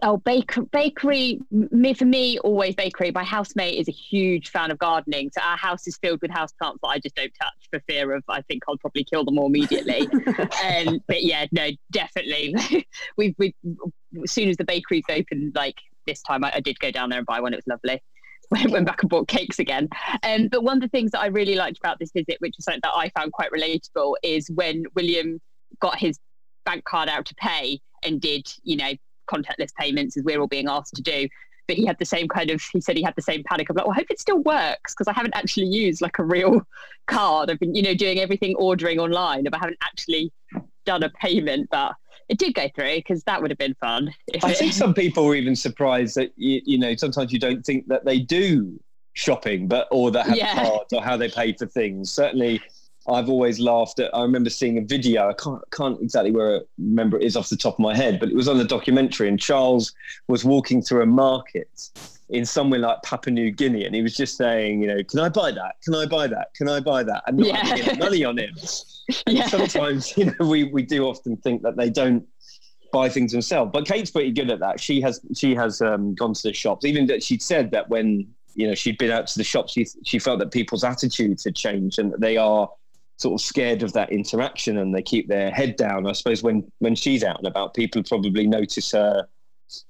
[SPEAKER 4] Oh, bakery, bakery. Me for me, always bakery. My housemate is a huge fan of gardening, so our house is filled with houseplants that I just don't touch for fear of. I think I'll probably kill them all immediately. um, but yeah, no, definitely. we've, we as soon as the bakery's opened, like this time, I, I, did go down there and buy one. It was lovely. Went back and bought cakes again. Um, but one of the things that I really liked about this visit, which is something that I found quite relatable, is when William got his bank card out to pay and did, you know, contactless payments as we're all being asked to do. But he had the same kind of, he said he had the same panic of like, well, I hope it still works because I haven't actually used like a real card. I've been, you know, doing everything ordering online, but I haven't actually done a payment. But it did go through because that would have been fun.
[SPEAKER 3] I it... think some people were even surprised that, you, you know, sometimes you don't think that they do shopping, but or that have yeah. cards or how they pay for things. Certainly, I've always laughed at. I remember seeing a video. I can't can't exactly where remember it is off the top of my head, but it was on the documentary, and Charles was walking through a market in somewhere like Papua New Guinea, and he was just saying, you know, can I buy that? Can I buy that? Can I buy that? And not yeah. money on. And yeah. sometimes, you know, we we do often think that they don't buy things themselves, but Kate's pretty good at that. She has she has um, gone to the shops. Even that she'd said that when you know she'd been out to the shops, she she felt that people's attitudes had changed and that they are sort of scared of that interaction and they keep their head down. I suppose when when she's out and about, people probably notice her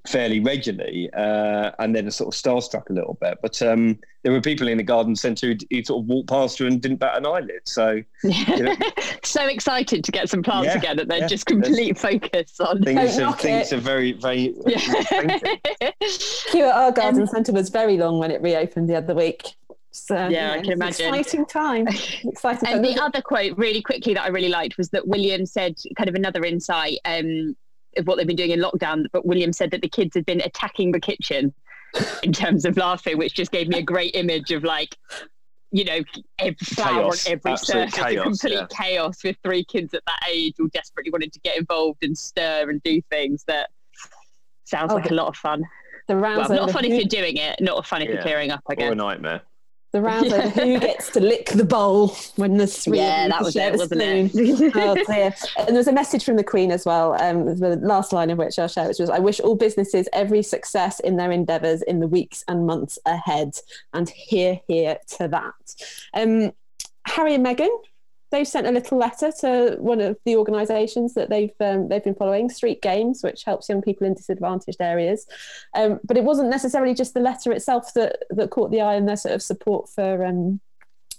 [SPEAKER 3] fairly regularly uh, and then sort of starstruck a little bit. But um, there were people in the garden centre who, who sort of walked past her and didn't bat an eyelid. So, you know,
[SPEAKER 4] so excited to get some plants yeah, again that they're yeah, just complete focus on
[SPEAKER 3] things. Are, things are very, very. Yeah.
[SPEAKER 2] Here at our garden um, centre was very long when it reopened the other week.
[SPEAKER 4] So, yeah, yeah, I can imagine.
[SPEAKER 2] Exciting time. Exciting.
[SPEAKER 4] and the other quote, really quickly, that I really liked was that William said, kind of another insight. Um, of what they've been doing in lockdown. But William said that the kids had been attacking the kitchen in terms of laughing, which just gave me a great image of like, you know, every flour on
[SPEAKER 3] Chaos.
[SPEAKER 4] every
[SPEAKER 3] Absolute
[SPEAKER 4] surface,
[SPEAKER 3] chaos,
[SPEAKER 4] complete
[SPEAKER 3] yeah.
[SPEAKER 4] chaos with three kids at that age all desperately wanting to get involved and stir and do things that sounds
[SPEAKER 2] Oh,
[SPEAKER 4] like a lot of fun.
[SPEAKER 2] The
[SPEAKER 4] Well,
[SPEAKER 2] rounds
[SPEAKER 4] not fun if you're doing it, not fun if you're clearing up, I
[SPEAKER 3] Or
[SPEAKER 4] guess.
[SPEAKER 3] a nightmare.
[SPEAKER 2] The rounds over who gets to lick the bowl when the three
[SPEAKER 4] Yeah, that was it, wasn't it?
[SPEAKER 2] oh dear. And there's a message from the Queen as well. Um, the last line of which I'll share, which was, "I wish all businesses every success in their endeavours in the weeks and months ahead." And here, here to that. Um, Harry and Meghan, they've sent a little letter to one of the organisations that they've um, they've been following, Street Games, which helps young people in disadvantaged areas. Um, but it wasn't necessarily just the letter itself that that caught the eye and their sort of support for. Um,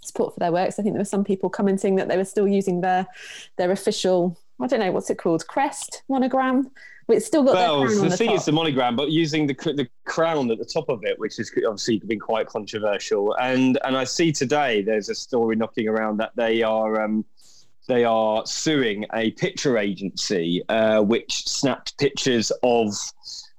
[SPEAKER 2] support for their works. I think there were some people commenting that they were still using their their official, I don't know, what's it called, crest monogram. But it's still got
[SPEAKER 3] Well,
[SPEAKER 2] their crown on
[SPEAKER 3] the
[SPEAKER 2] the
[SPEAKER 3] thing
[SPEAKER 2] top.
[SPEAKER 3] is the monogram, but using the the crown at the top of it, which has obviously been quite controversial. And and I see today there's a story knocking around that they are um, they are suing a picture agency uh, which snapped pictures of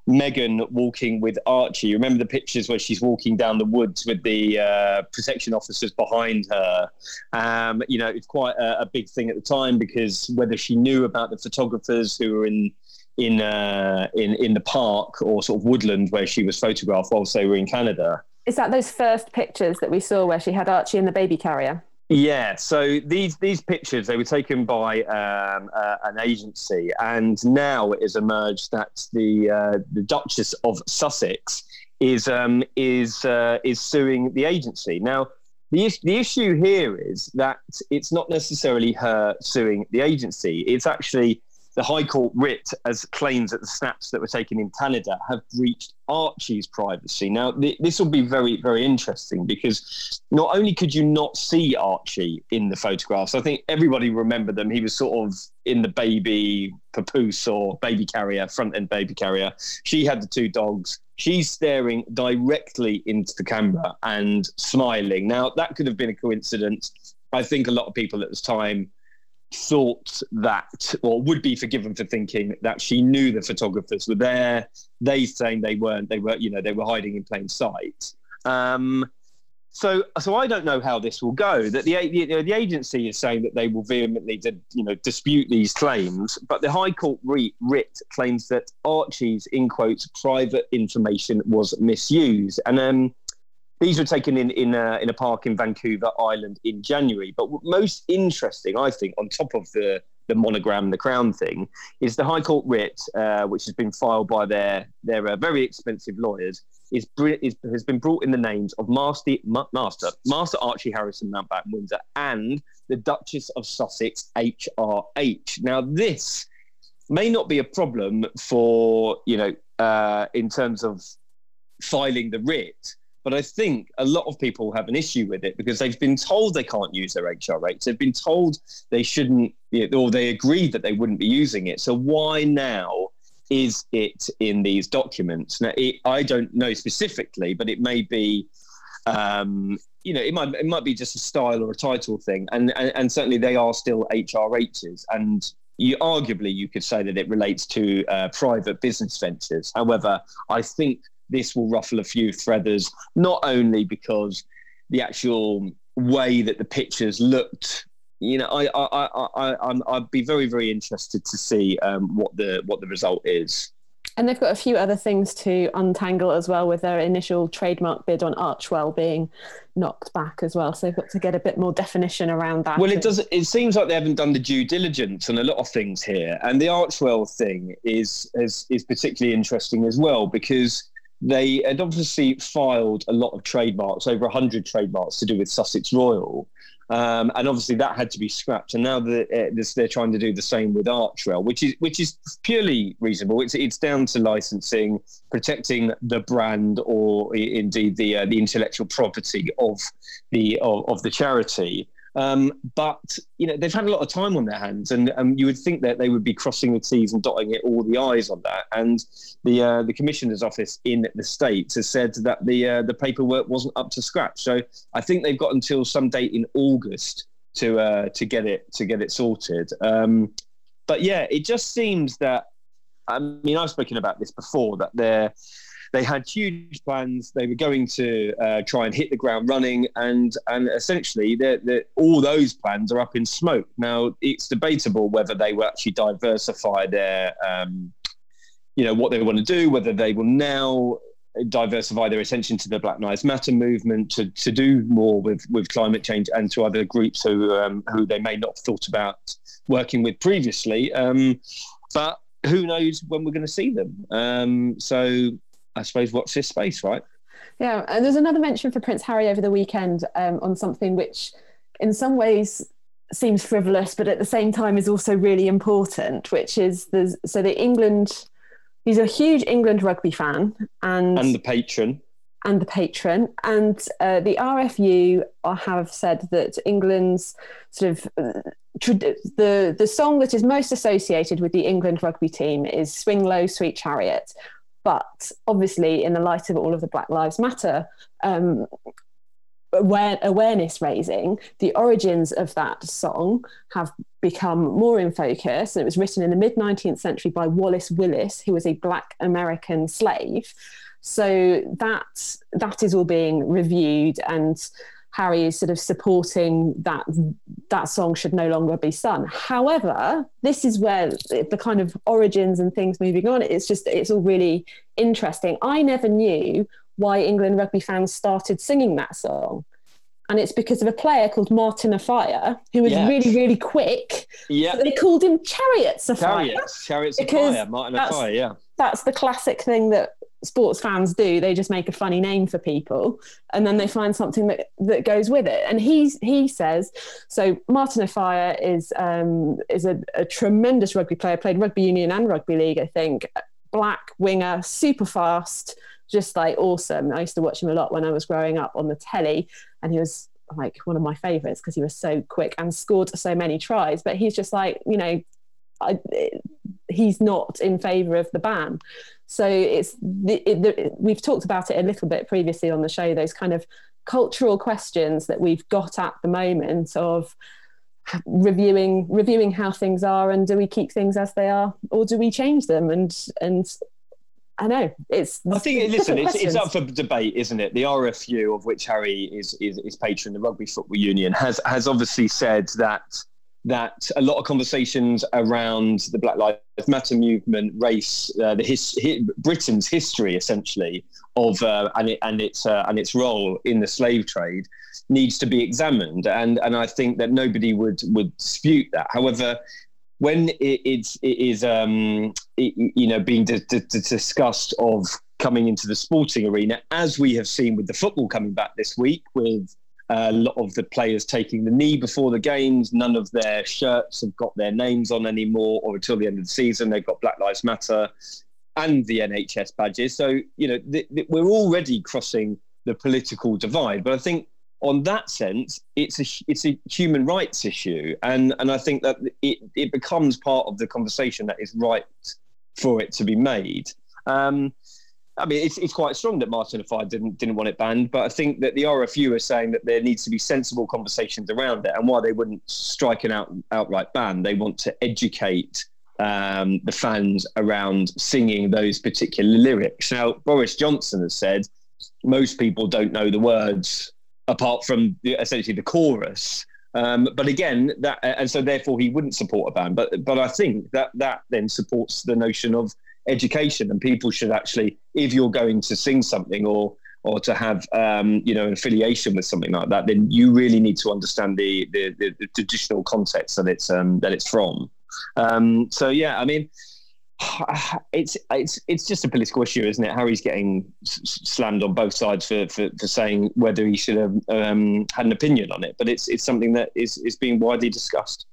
[SPEAKER 3] Meghan walking with Archie. Remember the pictures where she's walking down the woods with the uh, protection officers behind her? Um, you know, it's quite a, a big thing at the time because whether she knew about the photographers who were in in uh, in in the park or sort of woodland where she was photographed whilst they were in Canada.
[SPEAKER 2] Is that those first pictures that we saw where she had Archie in the baby carrier?
[SPEAKER 3] Yeah, so these these pictures they were taken by um, uh, an agency, and now it has emerged that the uh, the Duchess of Sussex is um, is uh, is suing the agency. Now, the is- the issue here is that it's not necessarily her suing the agency; it's actually the High Court writ as claims that the snaps that were taken in Canada have breached Archie's privacy. Now, th- this will be very, very interesting because not only could you not see Archie in the photographs, I think everybody remembered them. He was sort of in the baby papoose or baby carrier, front end baby carrier. She had the two dogs. She's staring directly into the camera and smiling. Now, that could have been a coincidence. I think a lot of people at this time thought that, or would be forgiven for thinking that she knew the photographers were there. They saying they weren't. They were, you know, they were hiding in plain sight. Um, so, so I don't know how this will go. That the know, the agency is saying that they will vehemently, you know, dispute these claims, but the High Court writ, writ claims that Archie's, in quotes, private information was misused, and um, these were taken in in a, in a park in Vancouver Island in January. But most interesting, I think, on top of the the monogram, the crown thing, is the High Court writ, uh, which has been filed by their their uh, very expensive lawyers, is, is has been brought in the names of Master Ma- Master Master Archie Harrison Mountbatten Windsor and the Duchess of Sussex HRH. Now this may not be a problem for you know uh, in terms of filing the writ. But I think a lot of people have an issue with it because they've been told they can't use their HRH. They've been told they shouldn't, or they agreed that they wouldn't be using it. So why now is it in these documents? Now, it, I don't know specifically, but it may be, um, you know, it might it might be just a style or a title thing, and and, and certainly they are still HRHs, and you arguably you could say that it relates to uh, private business ventures. However, I think this will ruffle a few feathers, not only because the actual way that the pictures looked. You know, I, I, I, I, I'm, I'd be very, very interested to see um, what the what the result is.
[SPEAKER 2] And they've got a few other things to untangle as well, with their initial trademark bid on Archewell being knocked back as well. So they've got to get a bit more definition around that.
[SPEAKER 3] Well, it does. It seems like they haven't done the due diligence on a lot of things here, and the Archewell thing is is, is particularly interesting as well because they had obviously filed a lot of trademarks, over 100 trademarks to do with Sussex Royal. Um, and obviously that had to be scrapped. And now the, uh, this, they're trying to do the same with Archewell, which is which is purely reasonable. It's it's down to licensing, protecting the brand, or indeed the uh, the intellectual property of the of, of the charity. Um, but you know they've had a lot of time on their hands, and um, you would think that they would be crossing the T's and dotting it all the I's on that. And the uh, the commissioner's office in the states has said that the uh, the paperwork wasn't up to scratch. So I think they've got until some date in August to uh, to get it to get it sorted. Um, but yeah, it just seems that I mean, I've spoken about this before that they're they had huge plans. They were going to uh, try and hit the ground running, and and essentially, they're, they're, all those plans are up in smoke. Now, it's debatable whether they will actually diversify their, um, you know, what they want to do. Whether they will now diversify their attention to the Black Lives Matter movement, to, to do more with, with climate change, and to other groups who um, who they may not have thought about working with previously. Um, but who knows when we're going to see them? Um, so I suppose watch this space, right?
[SPEAKER 2] Yeah, and there's another mention for Prince Harry over the weekend um, on something which, in some ways, seems frivolous, but at the same time is also really important. Which is the so the England he's a huge England rugby fan and
[SPEAKER 3] and the patron
[SPEAKER 2] and the patron and uh, the RFU have said that England's sort of uh, the the song that is most associated with the England rugby team is "Swing Low, Sweet Chariot." But obviously, in the light of all of the Black Lives Matter um, aware, awareness raising, the origins of that song have become more in focus. And it was written in the mid 19th century by Wallace Willis, who was a Black American slave. So that that is all being reviewed, and Harry is sort of supporting that that song should no longer be sung. However, this is where the kind of origins and things moving on. It's just it's all really interesting. I never knew why England rugby fans started singing that song. And it's because of a player called Martin Offiah, who was really, really quick.
[SPEAKER 3] Yeah.
[SPEAKER 2] So they called him Chariots of
[SPEAKER 3] Chariots, Chariots of Fire, Martin Offiah, yeah.
[SPEAKER 2] That's the classic thing that sports fans do. They just make a funny name for people and then they find something that, that goes with it. And he's, he says, so Martin Offiah is, um, is a, a tremendous rugby player, played rugby union and rugby league, I think. Black winger, super fast, just like awesome. I used to watch him a lot when I was growing up on the telly, and he was like one of my favorites because he was so quick and scored so many tries. But he's just like, you know, I, he's not in favour of the ban. So it's the, it, the, we've talked about it a little bit previously on the show. Those kind of cultural questions that we've got at the moment of reviewing reviewing how things are and do we keep things as they are or do we change them and and I know it's.
[SPEAKER 3] I think listen, it's, it's, up for debate, isn't it? The RFU, of which Harry is, is is patron, the Rugby Football Union, has has obviously said that that a lot of conversations around the Black Lives Matter movement, race, uh, the his, his, Britain's history essentially of uh, and it, and its uh, and its role in the slave trade needs to be examined, and and I think that nobody would would dispute that. However, when it, it's it is um, it, you know being d- d- discussed of coming into the sporting arena, as we have seen with the football coming back this week, with a lot of the players taking the knee before the games. None of their shirts have got their names on anymore, or until the end of the season, they've got Black Lives Matter and the NHS badges. So you know th- th- we're already crossing the political divide. But I think on that sense, it's a it's a human rights issue, and and I think that it it becomes part of the conversation that is right for it to be made. Um, I mean, it's, it's quite strong that Martin Offiah didn't didn't want it banned, but I think that the RFU are saying that there needs to be sensible conversations around it, and why they wouldn't strike an out, outright ban, they want to educate um, the fans around singing those particular lyrics. Now, Boris Johnson has said most people don't know the words apart from the, essentially the chorus. Um, but again, that and so therefore he wouldn't support a ban. But but I think that that then supports the notion of education, and people should actually, if you're going to sing something or or to have um, you know an affiliation with something like that, then you really need to understand the the, the, the traditional context that it's um, that it's from. Um, so yeah, I mean it's it's it's just a political issue, isn't it? Harry's getting slammed on both sides for, for, for saying whether he should have um, had an opinion on it, but it's it's something that is is being widely discussed.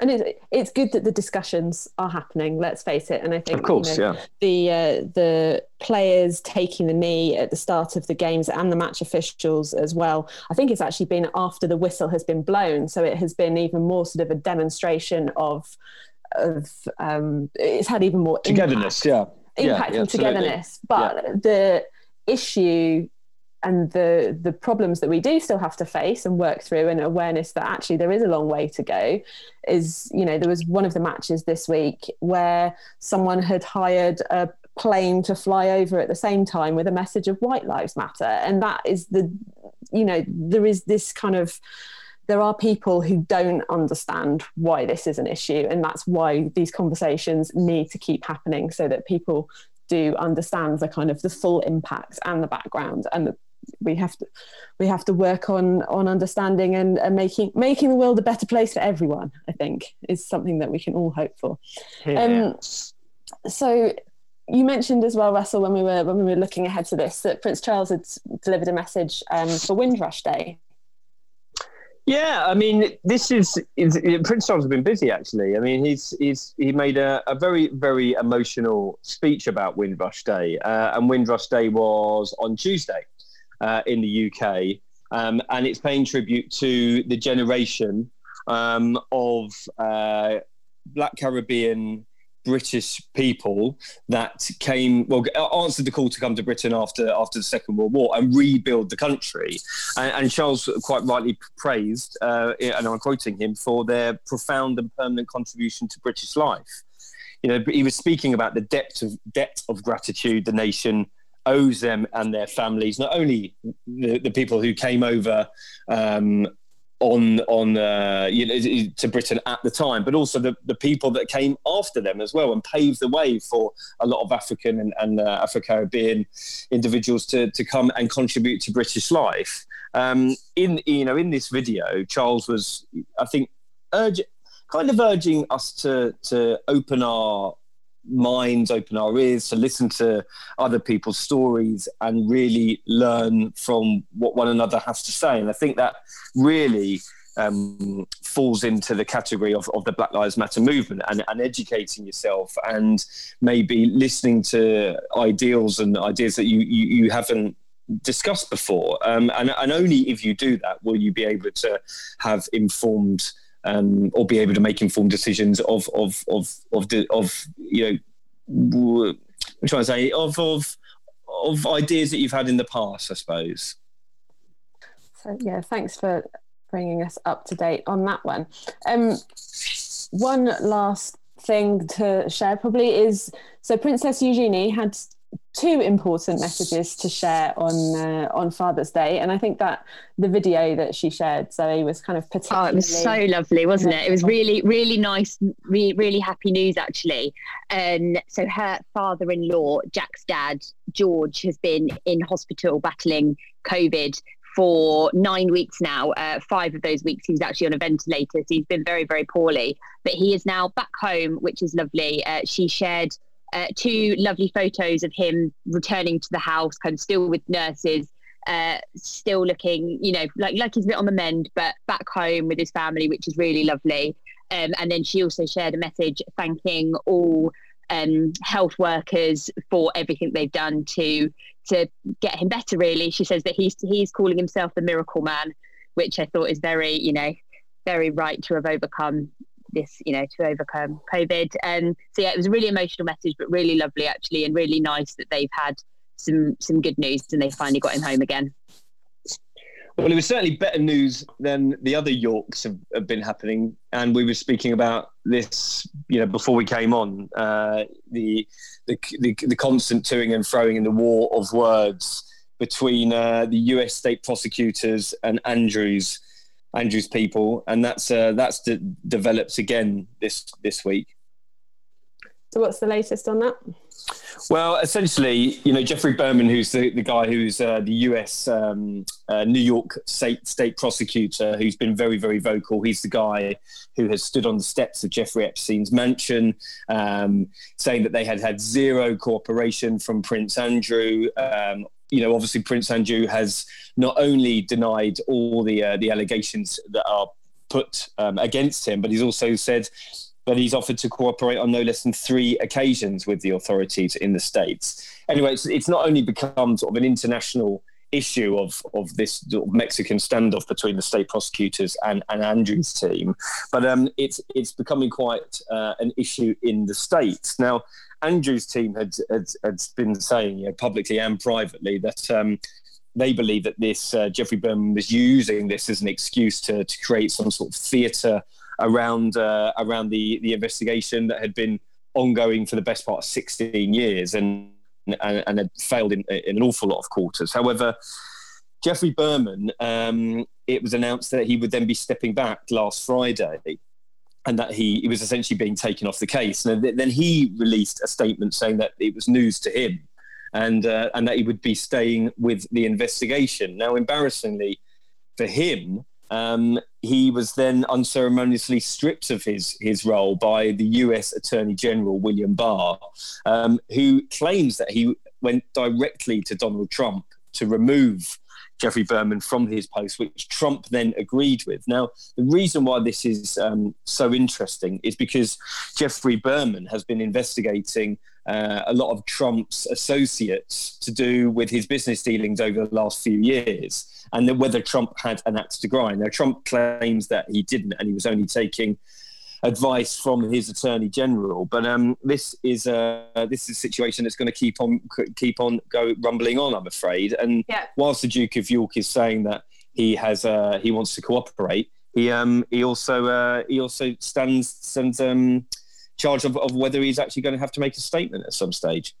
[SPEAKER 2] And it's it's good that the discussions are happening. Let's face it. And I think
[SPEAKER 3] of course,
[SPEAKER 2] you know,
[SPEAKER 3] yeah,
[SPEAKER 2] the uh, the players taking the knee at the start of the games and the match officials as well. I think it's actually been after the whistle has been blown, so it has been even more sort of a demonstration of of um, it's had even more
[SPEAKER 3] togetherness.
[SPEAKER 2] Impact,
[SPEAKER 3] yeah,
[SPEAKER 2] impact
[SPEAKER 3] yeah,
[SPEAKER 2] and togetherness. But yeah. the issue and the the problems that we do still have to face and work through and awareness that actually there is a long way to go is you know there was one of the matches this week where someone had hired a plane to fly over at the same time with a message of white lives matter and that is the you know there is this kind of there are people who don't understand why this is an issue and that's why these conversations need to keep happening so that people do understand the kind of the full impact and the background and the, we have to we have to work on on understanding and, and making making the world a better place for everyone i think is something that we can all hope for
[SPEAKER 3] Yeah.
[SPEAKER 2] um so you mentioned as well russell when we were when we were looking ahead to this that prince charles had delivered a message um, for windrush day
[SPEAKER 3] Yeah, I mean, this is, is Prince Charles has been busy actually. I mean, he's he's he made a, a very very emotional speech about Windrush Day, uh, and Windrush Day was on Tuesday uh, in the UK, um, and it's paying tribute to the generation um, of uh, Black Caribbean British people that came well answered the call to come to Britain after after the Second World War and rebuild the country. And, and Charles quite rightly praised, uh, and I'm quoting him for their profound and permanent contribution to British life. You know, he was speaking about the depth of depth of gratitude the nation owes them and their families, not only the, the people who came over um, on on uh, you know, to Britain at the time, but also the, the people that came after them as well and paved the way for a lot of African and, and uh, Afro Caribbean individuals to, to come and contribute to British life. Um, in you know in this video, Charles was I think urge, kind of urging us to to open our minds, open our ears to listen to other people's stories and really learn from what one another has to say. And I think that really um, falls into the category of, of the Black Lives Matter movement and, and educating yourself and maybe listening to ideals and ideas that you, you, you haven't discussed before. Um, and, and only if you do that will you be able to have informed um, or be able to make informed decisions of of of of the, of you know I'm trying to say of of of ideas that you've had in the past, I suppose.
[SPEAKER 2] So yeah, thanks for bringing us up to date on that one. Um, one last thing to share probably is so Princess Eugenie had two important messages to share on uh, on Father's Day, and I think that the video that she shared, Zoe, was kind of particularly.
[SPEAKER 4] Oh, it was so lovely, wasn't it? It was really, really nice, really, really happy news actually. And so her father-in-law, Jack's dad, George, has been in hospital battling COVID for nine weeks now. Uh, five of those weeks he was actually on a ventilator, so he's been very, very poorly. But he is now back home, which is lovely. Uh, she shared uh, two lovely photos of him returning to the house, kind of still with nurses, uh, still looking, you know, like like he's a bit on the mend, but back home with his family, which is really lovely. Um, and then she also shared a message thanking all um, health workers for everything they've done to to get him better. Really, she says that he's he's calling himself the miracle man, which I thought is very, you know, very right to have overcome this, you know, to overcome COVID. And so yeah, it was a really emotional message, but really lovely actually, and really nice that they've had some some good news and they finally got him home again.
[SPEAKER 3] Well, it was certainly better news than the other Yorks have, have been happening, and we were speaking about this, you know, before we came on. Uh, the, the the the constant toing and froing in the war of words between uh, the U.S. state prosecutors and Andrews Andrews people, and that's uh, that's de- developed again this this week.
[SPEAKER 2] So what's the latest on that?
[SPEAKER 3] Well, essentially, you know, Geoffrey Berman, who's the, the guy who's uh, the US um, uh, New York state state prosecutor, who's been very, very vocal. He's the guy who has stood on the steps of Jeffrey Epstein's mansion, um, saying that they had had zero cooperation from Prince Andrew. Um, you know, obviously, Prince Andrew has not only denied all the uh, the allegations that are put um, against him, but he's also said that he's offered to cooperate on no less than three occasions with the authorities in the states. Anyway, it's, it's not only become sort of an international issue of of this Mexican standoff between the state prosecutors and, and Andrew's team, but um, it's it's becoming quite uh, an issue in the states now. Andrew's team had had, had been saying, you know, publicly and privately that um, they believe that this uh, Geoffrey Berman was using this as an excuse to, to create some sort of theatre around uh, around the the investigation that had been ongoing for the best part of 16 years and and, and had failed in, in an awful lot of quarters. However, Geoffrey Berman, um, it was announced that he would then be stepping back last Friday and that he, he was essentially being taken off the case. And then he released a statement saying that it was news to him and, uh, and that he would be staying with the investigation. Now, embarrassingly for him, um, he was then unceremoniously stripped of his, his role by the US Attorney General, William Barr, um, who claims that he went directly to Donald Trump to remove Geoffrey Berman from his post, which Trump then agreed with. Now, the reason why this is um, so interesting is because Geoffrey Berman has been investigating uh, a lot of Trump's associates to do with his business dealings over the last few years and whether Trump had an axe to grind. Now, Trump claims that he didn't and he was only taking advice from his attorney general. But um, this is a this is a situation that's going to keep on keep on go rumbling on. I'm afraid. And yeah. whilst the Duke of York is saying that he has uh, he wants to cooperate, he um, he also uh, he also stands stands um, charge of, of whether he's actually going to have to make a statement at some stage.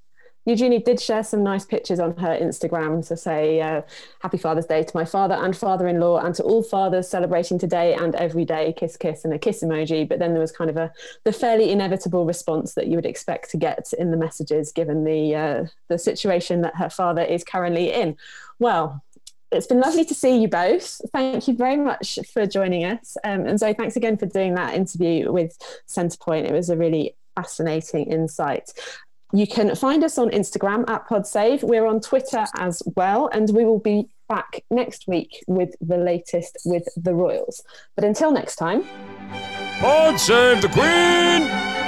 [SPEAKER 2] Eugenie did share some nice pictures on her Instagram to say uh, Happy Father's Day to my father and father in law and to all fathers celebrating today and every day, kiss, kiss, and a kiss emoji. But then there was kind of a the fairly inevitable response that you would expect to get in the messages given the, uh, the situation that her father is currently in. Well, it's been lovely to see you both. Thank you very much for joining us. Um, and Zoe, thanks again for doing that interview with Centrepoint. It was a really fascinating insight. You can find us on Instagram at PodSave. We're on Twitter as well, and we will be back next week with the latest with the Royals. But until next time,
[SPEAKER 1] God save the Queen!